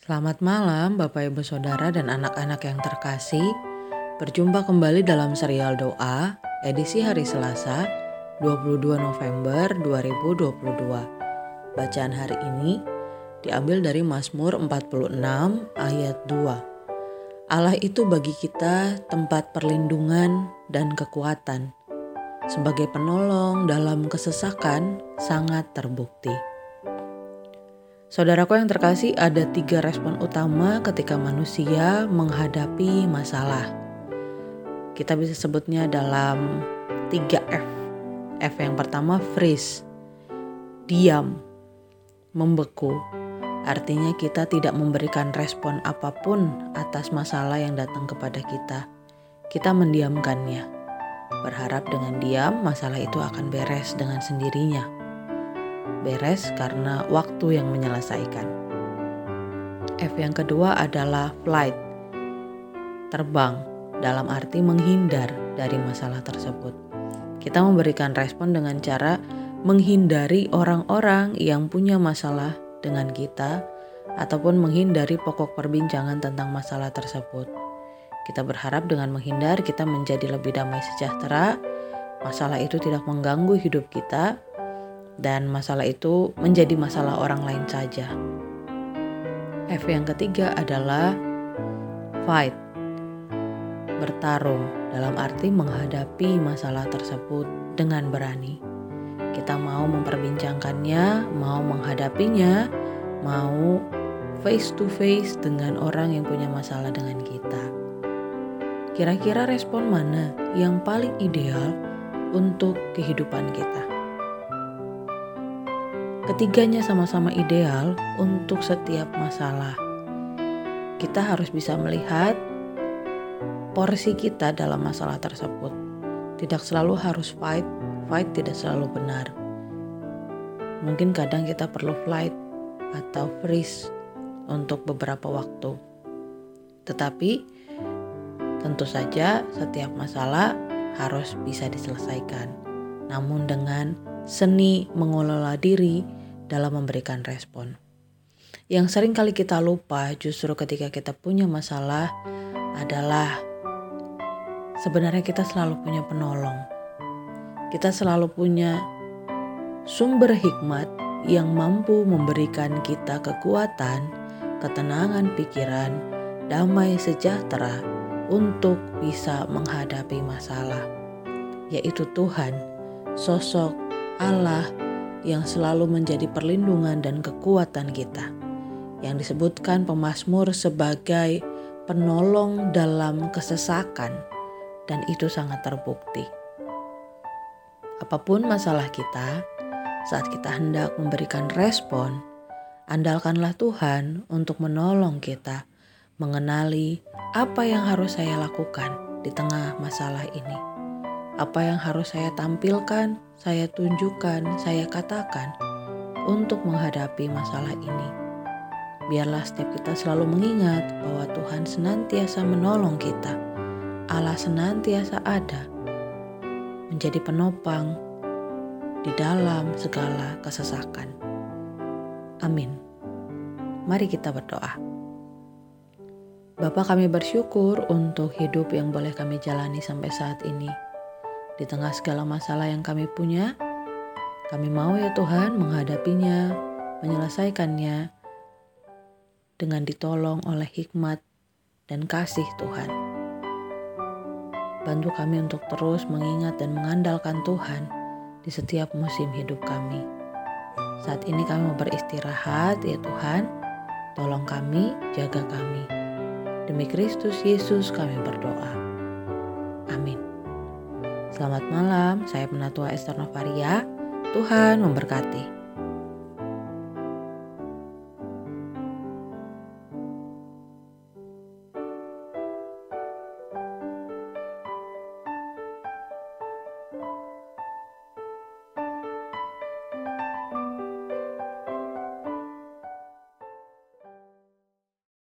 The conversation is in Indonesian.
Selamat malam Bapak Ibu Saudara dan anak-anak yang terkasih. Berjumpa kembali dalam serial doa edisi hari Selasa 22 November 2022. Bacaan hari ini diambil dari Mazmur 46 ayat 2. Allah itu bagi kita tempat perlindungan dan kekuatan. Sebagai penolong dalam kesesakan sangat terbukti. Saudaraku yang terkasih, ada tiga respon utama ketika manusia menghadapi masalah. Kita bisa sebutnya dalam 3F. F yang pertama freeze, diam, membeku. Artinya kita tidak memberikan respon apa pun atas masalah yang datang kepada kita. Kita mendiamkannya. Berharap dengan diam masalah itu akan beres dengan sendirinya beres karena waktu yang menyelesaikan. F yang kedua adalah flight, terbang dalam arti menghindar dari masalah tersebut. Kita memberikan respon dengan cara menghindari orang-orang yang punya masalah dengan kita ataupun menghindari pokok perbincangan tentang masalah tersebut. Kita berharap dengan menghindar kita menjadi lebih damai sejahtera, masalah itu tidak mengganggu hidup kita, dan masalah itu menjadi masalah orang lain saja. F yang ketiga adalah fight, bertarung dalam arti menghadapi masalah tersebut dengan berani. Kita mau memperbincangkannya, mau menghadapinya, mau face to face dengan orang yang punya masalah dengan kita. Kira-kira respon mana yang paling ideal untuk kehidupan kita? Ketiganya sama-sama ideal untuk setiap masalah. Kita harus bisa melihat porsi kita dalam masalah tersebut. Tidak selalu harus fight, fight tidak selalu benar. Mungkin kadang kita perlu flight atau freeze untuk beberapa waktu. Tetapi tentu saja setiap masalah harus bisa diselesaikan. Namun dengan seni mengelola diri dalam memberikan respon. Yang sering kali kita lupa justru ketika kita punya masalah adalah sebenarnya kita selalu punya penolong. Kita selalu punya sumber hikmat yang mampu memberikan kita kekuatan, ketenangan pikiran, damai sejahtera untuk bisa menghadapi masalah, yaitu Tuhan, sosok Allah yang selalu menjadi perlindungan dan kekuatan kita, yang disebutkan pemazmur sebagai penolong dalam kesesakan, dan itu sangat terbukti. Apa pun masalah kita, saat kita hendak memberikan respon, andalkanlah Tuhan untuk menolong kita mengenali apa yang harus saya lakukan di tengah masalah ini apa yang harus saya tampilkan, saya tunjukkan, saya katakan untuk menghadapi masalah ini. Biarlah setiap kita selalu mengingat bahwa Tuhan senantiasa menolong kita. Allah senantiasa ada menjadi penopang di dalam segala kesesakan. Amin. Mari kita berdoa. Bapak kami bersyukur untuk hidup yang boleh kami jalani sampai saat ini. Di tengah segala masalah yang kami punya, kami mau ya Tuhan menghadapinya, menyelesaikannya dengan ditolong oleh hikmat dan kasih Tuhan. Bantu kami untuk terus mengingat dan mengandalkan Tuhan di setiap musim hidup kami. Saat ini kami mau beristirahat ya Tuhan, tolong kami, jaga kami. Demi Kristus Yesus kami berdoa. Selamat malam, saya Penatua Esther Novaria. Tuhan memberkati.